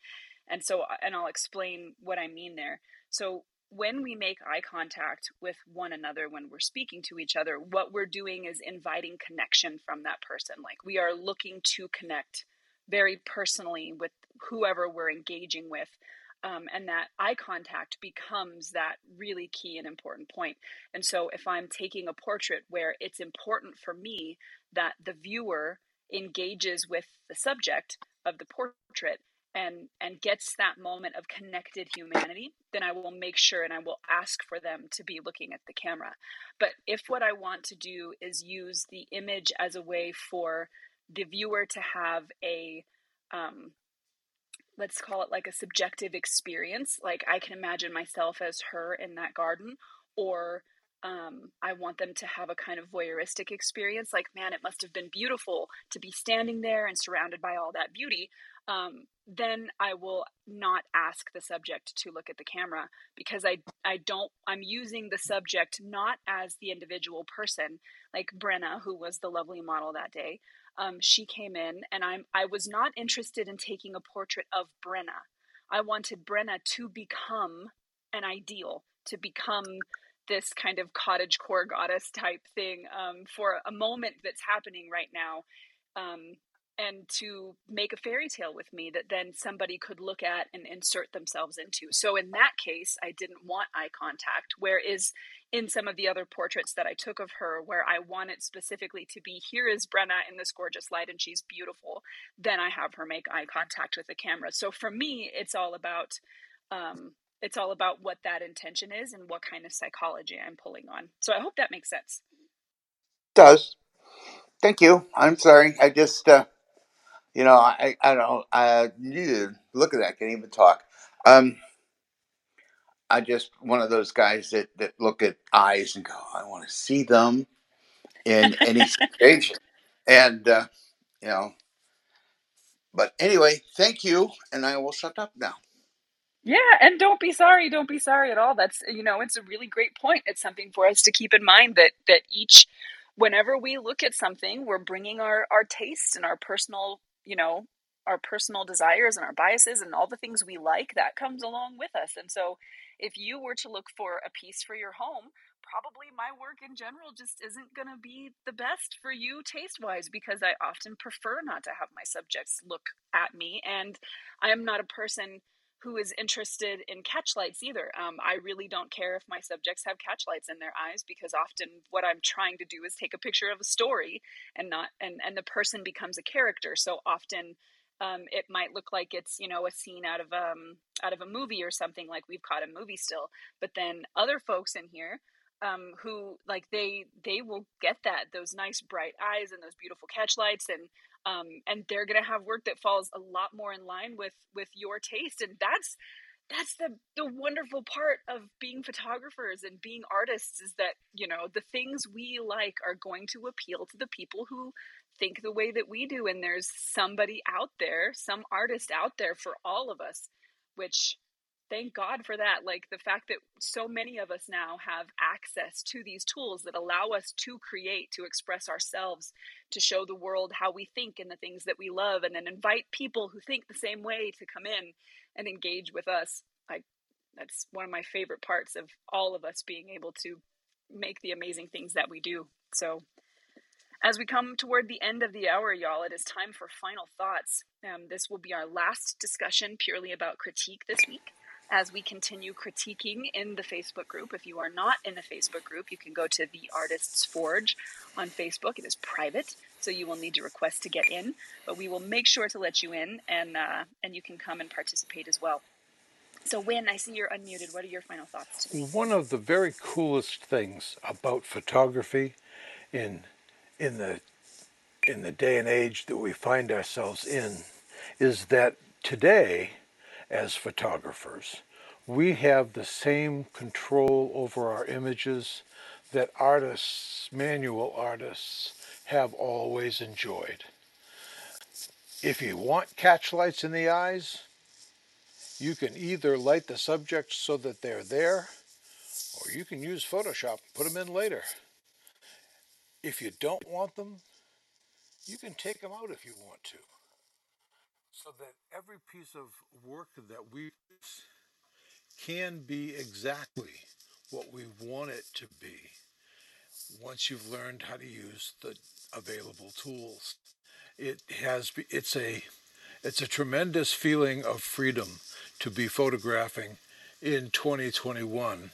And so, and I'll explain what I mean there. So, when we make eye contact with one another, when we're speaking to each other, what we're doing is inviting connection from that person. Like we are looking to connect very personally with whoever we're engaging with um, and that eye contact becomes that really key and important point. And so, if I'm taking a portrait where it's important for me that the viewer engages with the subject of the portrait and and gets that moment of connected humanity then i will make sure and i will ask for them to be looking at the camera but if what i want to do is use the image as a way for the viewer to have a um, let's call it like a subjective experience. Like I can imagine myself as her in that garden, or um, I want them to have a kind of voyeuristic experience. Like, man, it must have been beautiful to be standing there and surrounded by all that beauty. Um, then I will not ask the subject to look at the camera because I I don't I'm using the subject not as the individual person like Brenna who was the lovely model that day um, she came in and I'm I was not interested in taking a portrait of Brenna. I wanted Brenna to become an ideal, to become this kind of cottage core goddess type thing um, for a moment that's happening right now. Um, and to make a fairy tale with me that then somebody could look at and insert themselves into. So in that case, I didn't want eye contact. Whereas in some of the other portraits that I took of her, where I wanted specifically to be here is Brenna in this gorgeous light and she's beautiful, then I have her make eye contact with the camera. So for me, it's all about. Um, it's all about what that intention is and what kind of psychology I'm pulling on. So I hope that makes sense. Does. Thank you. I'm sorry. I just uh, you know, I I don't I look at that, I can't even talk. Um I just one of those guys that, that look at eyes and go, I want to see them in any situation. And uh, you know, but anyway, thank you, and I will shut up now. Yeah, and don't be sorry. Don't be sorry at all. That's you know, it's a really great point. It's something for us to keep in mind that that each, whenever we look at something, we're bringing our our tastes and our personal you know, our personal desires and our biases and all the things we like, that comes along with us. And so, if you were to look for a piece for your home, probably my work in general just isn't going to be the best for you taste wise because I often prefer not to have my subjects look at me. And I am not a person who is interested in catchlights either. Um, I really don't care if my subjects have catchlights in their eyes because often what I'm trying to do is take a picture of a story and not and and the person becomes a character. So often um, it might look like it's you know a scene out of um out of a movie or something like we've caught a movie still. But then other folks in here um, who like they they will get that those nice bright eyes and those beautiful catch lights and um, and they're gonna have work that falls a lot more in line with with your taste and that's that's the the wonderful part of being photographers and being artists is that you know the things we like are going to appeal to the people who think the way that we do and there's somebody out there some artist out there for all of us which thank God for that. Like the fact that so many of us now have access to these tools that allow us to create, to express ourselves, to show the world how we think and the things that we love, and then invite people who think the same way to come in and engage with us. Like that's one of my favorite parts of all of us being able to make the amazing things that we do. So as we come toward the end of the hour, y'all, it is time for final thoughts. Um, this will be our last discussion purely about critique this week as we continue critiquing in the Facebook group. If you are not in the Facebook group, you can go to the Artists Forge on Facebook. It is private, so you will need to request to get in, but we will make sure to let you in, and uh, and you can come and participate as well. So, Win, I see you're unmuted. What are your final thoughts today? One of the very coolest things about photography in in the in the day and age that we find ourselves in is that today as photographers. We have the same control over our images that artists, manual artists, have always enjoyed. If you want catch lights in the eyes, you can either light the subject so that they're there, or you can use Photoshop and put them in later. If you don't want them, you can take them out if you want to so that every piece of work that we can be exactly what we want it to be. Once you've learned how to use the available tools it has it's a it's a tremendous feeling of freedom to be photographing in 2021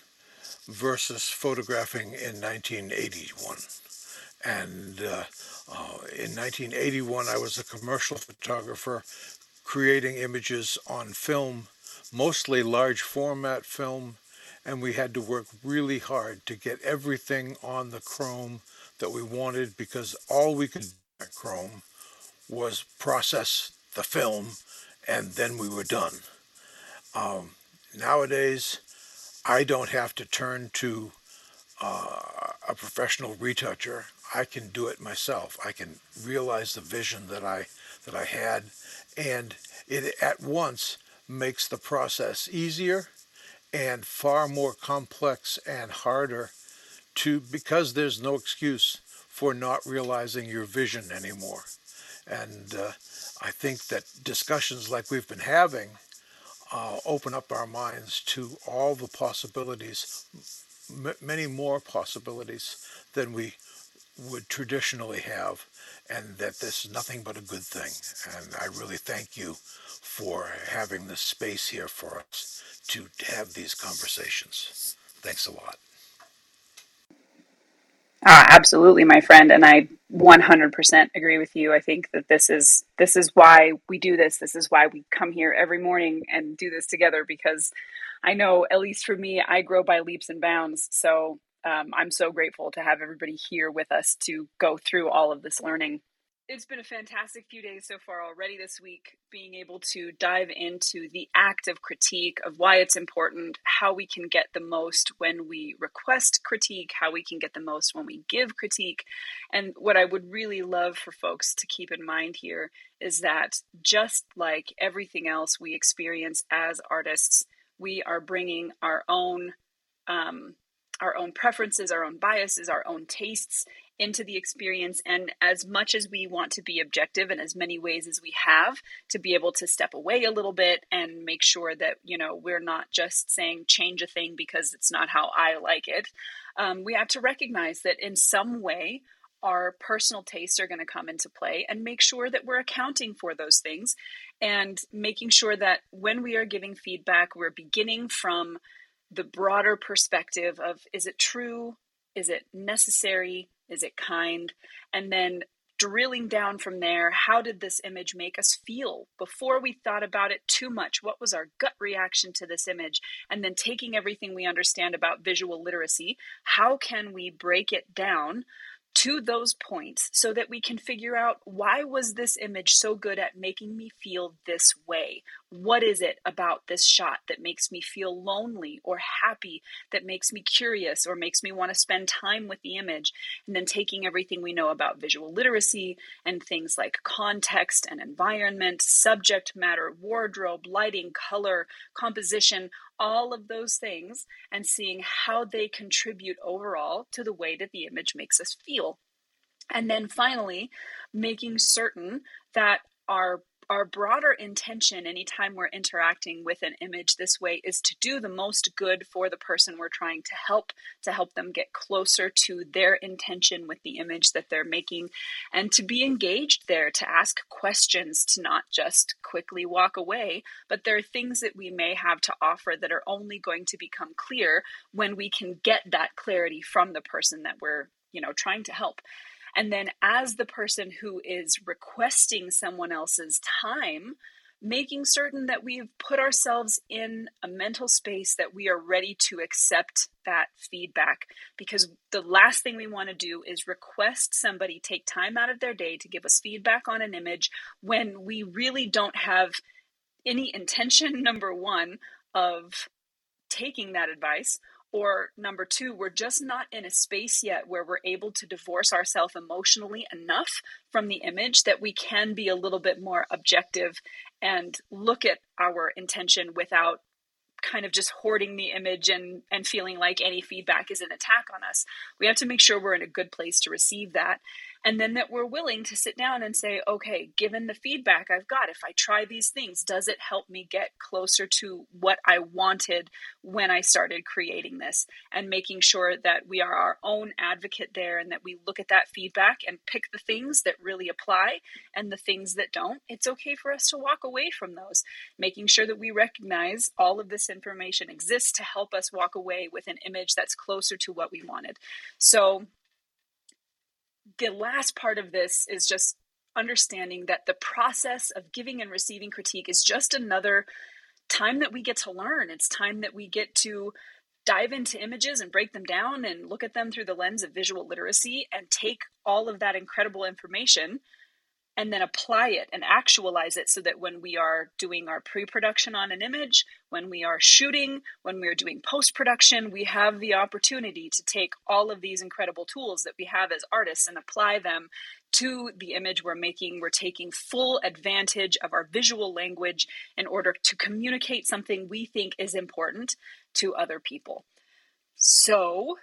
versus photographing in 1981 and uh, uh, in 1981 i was a commercial photographer creating images on film, mostly large format film, and we had to work really hard to get everything on the chrome that we wanted because all we could do at chrome was process the film and then we were done. Um, nowadays, I don't have to turn to uh, a professional retoucher. I can do it myself. I can realize the vision that I that I had and it at once makes the process easier and far more complex and harder to because there's no excuse for not realizing your vision anymore. And uh, I think that discussions like we've been having uh, open up our minds to all the possibilities, m- many more possibilities than we would traditionally have, and that this is nothing but a good thing. And I really thank you for having this space here for us to have these conversations. Thanks a lot. Uh, absolutely, my friend, and I 100% agree with you. I think that this is this is why we do this. This is why we come here every morning and do this together because I know, at least for me, I grow by leaps and bounds. So um, I'm so grateful to have everybody here with us to go through all of this learning it's been a fantastic few days so far already this week, being able to dive into the act of critique, of why it's important, how we can get the most when we request critique, how we can get the most when we give critique. And what I would really love for folks to keep in mind here is that just like everything else we experience as artists, we are bringing our own. Um, our own preferences, our own biases, our own tastes into the experience. And as much as we want to be objective in as many ways as we have, to be able to step away a little bit and make sure that, you know, we're not just saying change a thing because it's not how I like it. Um, we have to recognize that in some way, our personal tastes are going to come into play and make sure that we're accounting for those things and making sure that when we are giving feedback, we're beginning from the broader perspective of is it true? Is it necessary? Is it kind? And then drilling down from there, how did this image make us feel before we thought about it too much? What was our gut reaction to this image? And then taking everything we understand about visual literacy, how can we break it down to those points so that we can figure out why was this image so good at making me feel this way what is it about this shot that makes me feel lonely or happy that makes me curious or makes me want to spend time with the image and then taking everything we know about visual literacy and things like context and environment subject matter wardrobe lighting color composition all of those things and seeing how they contribute overall to the way that the image makes us feel. And then finally, making certain that our our broader intention anytime we're interacting with an image this way is to do the most good for the person we're trying to help to help them get closer to their intention with the image that they're making and to be engaged there to ask questions to not just quickly walk away but there are things that we may have to offer that are only going to become clear when we can get that clarity from the person that we're you know trying to help and then, as the person who is requesting someone else's time, making certain that we've put ourselves in a mental space that we are ready to accept that feedback. Because the last thing we want to do is request somebody take time out of their day to give us feedback on an image when we really don't have any intention, number one, of taking that advice or number two, we're just not in a space yet where we're able to divorce ourselves emotionally enough from the image that we can be a little bit more objective and look at our intention without kind of just hoarding the image and and feeling like any feedback is an attack on us. We have to make sure we're in a good place to receive that and then that we're willing to sit down and say, okay, given the feedback I've got, if I try these things, does it help me get closer to what I wanted when I started creating this? And making sure that we are our own advocate there and that we look at that feedback and pick the things that really apply and the things that don't. It's okay for us to walk away from those, making sure that we recognize all of this information exists to help us walk away with an image that's closer to what we wanted. So, the last part of this is just understanding that the process of giving and receiving critique is just another time that we get to learn. It's time that we get to dive into images and break them down and look at them through the lens of visual literacy and take all of that incredible information and then apply it and actualize it so that when we are doing our pre production on an image, when we are shooting, when we are doing post production, we have the opportunity to take all of these incredible tools that we have as artists and apply them to the image we're making. We're taking full advantage of our visual language in order to communicate something we think is important to other people. So,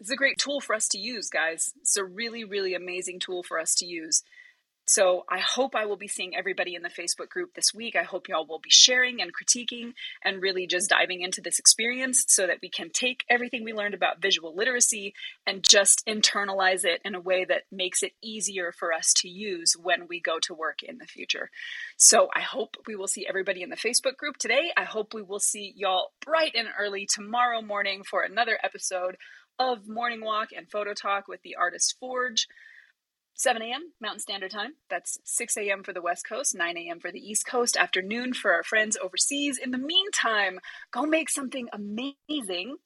it's a great tool for us to use, guys. It's a really, really amazing tool for us to use. So I hope I will be seeing everybody in the Facebook group this week. I hope y'all will be sharing and critiquing and really just diving into this experience so that we can take everything we learned about visual literacy and just internalize it in a way that makes it easier for us to use when we go to work in the future. So I hope we will see everybody in the Facebook group today. I hope we will see y'all bright and early tomorrow morning for another episode of Morning Walk and Photo Talk with the Artist Forge. 7 a.m. Mountain Standard Time. That's 6 a.m. for the West Coast, 9 a.m. for the East Coast, afternoon for our friends overseas. In the meantime, go make something amazing,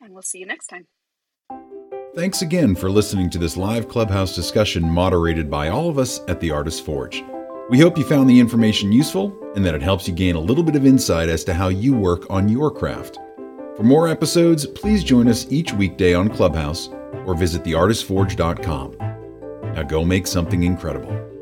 and we'll see you next time. Thanks again for listening to this live clubhouse discussion moderated by all of us at the Artist Forge. We hope you found the information useful and that it helps you gain a little bit of insight as to how you work on your craft. For more episodes, please join us each weekday on Clubhouse or visit theartistforge.com. Now go make something incredible.